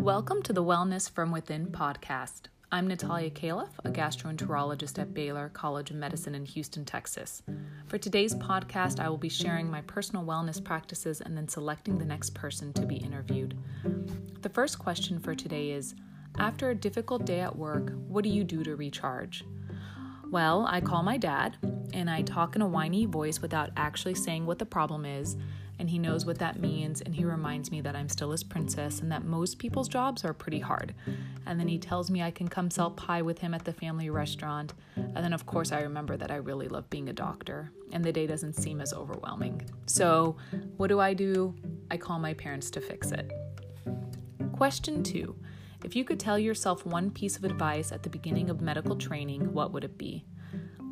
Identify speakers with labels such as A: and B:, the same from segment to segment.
A: Welcome to the Wellness from Within podcast. I'm Natalia Khalaf, a gastroenterologist at Baylor College of Medicine in Houston, Texas. For today's podcast, I will be sharing my personal wellness practices and then selecting the next person to be interviewed. The first question for today is After a difficult day at work, what do you do to recharge? Well, I call my dad and I talk in a whiny voice without actually saying what the problem is and he knows what that means and he reminds me that I'm still his princess and that most people's jobs are pretty hard. And then he tells me I can come sell pie with him at the family restaurant. And then of course I remember that I really love being a doctor and the day doesn't seem as overwhelming. So, what do I do? I call my parents to fix it. Question 2. If you could tell yourself one piece of advice at the beginning of medical training, what would it be?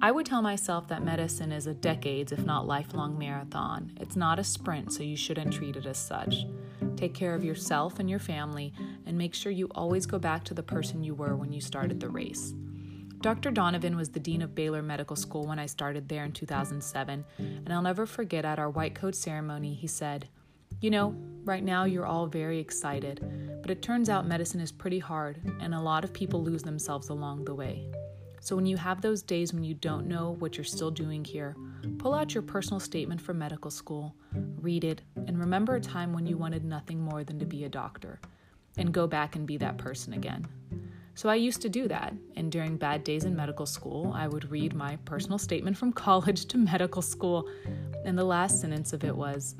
A: I would tell myself that medicine is a decades, if not lifelong marathon. It's not a sprint, so you shouldn't treat it as such. Take care of yourself and your family, and make sure you always go back to the person you were when you started the race. Dr. Donovan was the dean of Baylor Medical School when I started there in 2007, and I'll never forget at our white coat ceremony, he said, You know, right now you're all very excited, but it turns out medicine is pretty hard, and a lot of people lose themselves along the way. So, when you have those days when you don't know what you're still doing here, pull out your personal statement from medical school, read it, and remember a time when you wanted nothing more than to be a doctor, and go back and be that person again. So I used to do that, and during bad days in medical school, I would read my personal statement from college to medical school, and the last sentence of it was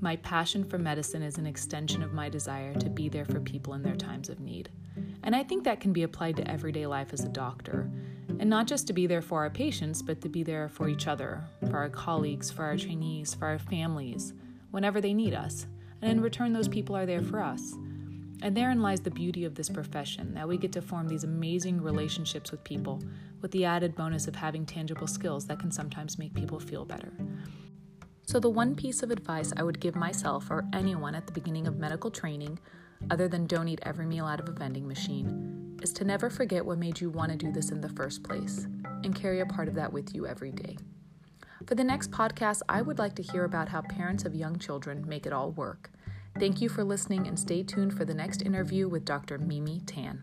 A: My passion for medicine is an extension of my desire to be there for people in their times of need. And I think that can be applied to everyday life as a doctor. And not just to be there for our patients, but to be there for each other, for our colleagues, for our trainees, for our families, whenever they need us. And in return, those people are there for us. And therein lies the beauty of this profession that we get to form these amazing relationships with people, with the added bonus of having tangible skills that can sometimes make people feel better. So, the one piece of advice I would give myself or anyone at the beginning of medical training other than don't eat every meal out of a vending machine, is to never forget what made you want to do this in the first place and carry a part of that with you every day. For the next podcast, I would like to hear about how parents of young children make it all work. Thank you for listening and stay tuned for the next interview with Dr. Mimi Tan.